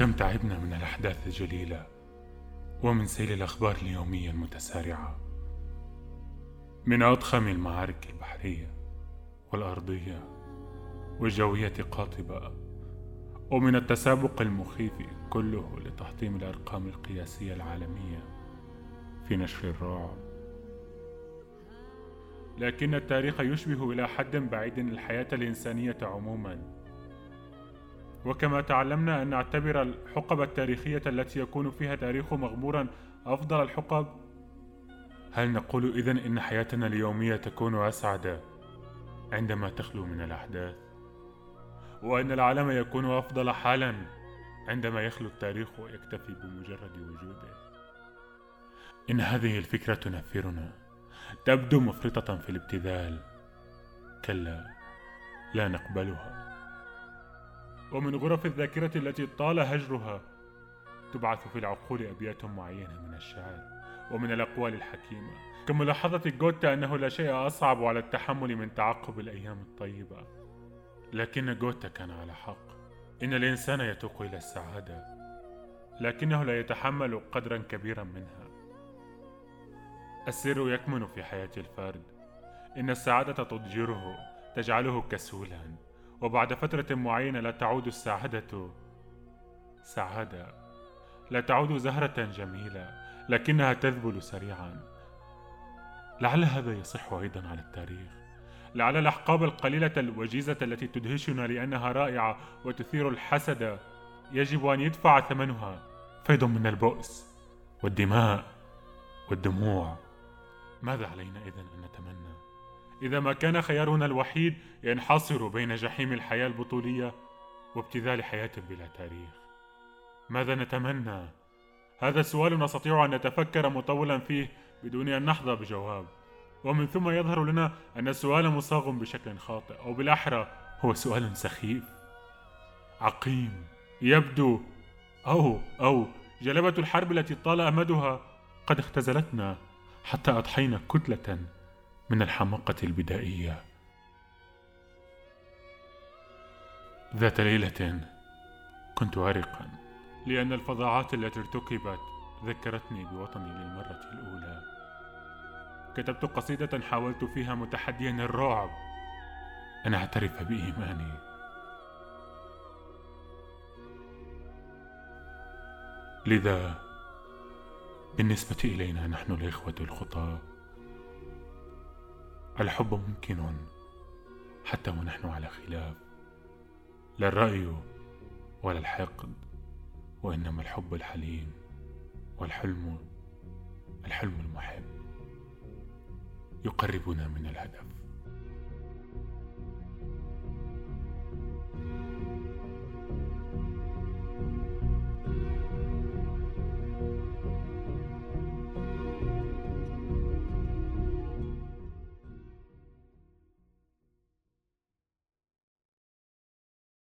كم تعبنا من الأحداث الجليلة ومن سيل الأخبار اليومية المتسارعة. من أضخم المعارك البحرية والأرضية والجوية قاطبة ومن التسابق المخيف كله لتحطيم الأرقام القياسية العالمية في نشر الرعب. لكن التاريخ يشبه إلى حد بعيد الحياة الإنسانية عموما. وكما تعلمنا أن نعتبر الحقب التاريخية التي يكون فيها تاريخ مغمورا أفضل الحقب. هل نقول إذن إن حياتنا اليومية تكون أسعد عندما تخلو من الأحداث؟ وأن العالم يكون أفضل حالا عندما يخلو التاريخ ويكتفي بمجرد وجوده؟ إن هذه الفكرة تنفرنا تبدو مفرطة في الابتذال. كلا لا نقبلها. ومن غرف الذاكرة التي طال هجرها تبعث في العقول أبيات معينة من الشعر ومن الأقوال الحكيمة. كملاحظة جوتا أنه لا شيء أصعب على التحمل من تعقب الأيام الطيبة. لكن جوتا كان على حق. إن الإنسان يتوق إلى السعادة لكنه لا يتحمل قدرا كبيرا منها. السر يكمن في حياة الفرد. إن السعادة تضجره تجعله كسولا وبعد فترة معينة لا تعود السعادة سعادة لا تعود زهرة جميلة لكنها تذبل سريعا. لعل هذا يصح أيضا على التاريخ. لعل الأحقاب القليلة الوجيزة التي تدهشنا لأنها رائعة وتثير الحسد يجب أن يدفع ثمنها. فيض من البؤس والدماء والدموع. ماذا علينا إذن أن نتمنى؟ إذا ما كان خيارنا الوحيد ينحصر بين جحيم الحياة البطولية وابتذال حياة بلا تاريخ. ماذا نتمنى؟ هذا سؤال نستطيع أن نتفكر مطولا فيه بدون أن نحظى بجواب. ومن ثم يظهر لنا أن السؤال مصاغ بشكل خاطئ أو بالأحرى هو سؤال سخيف. عقيم يبدو أو أو جلبة الحرب التي طال أمدها قد اختزلتنا حتى أضحينا كتلة. من الحماقة البدائية. ذات ليلة كنت عرقا لأن الفظاعات التي ارتكبت ذكرتني بوطني للمرة الأولى. كتبت قصيدة حاولت فيها متحديا الرعب. أن أعترف بإيماني. لذا بالنسبة إلينا نحن الإخوة الخطاة الحب ممكن حتى ونحن على خلاف لا الرأي ولا الحقد وإنما الحب الحليم والحلم الحلم المحب يقربنا من الهدف.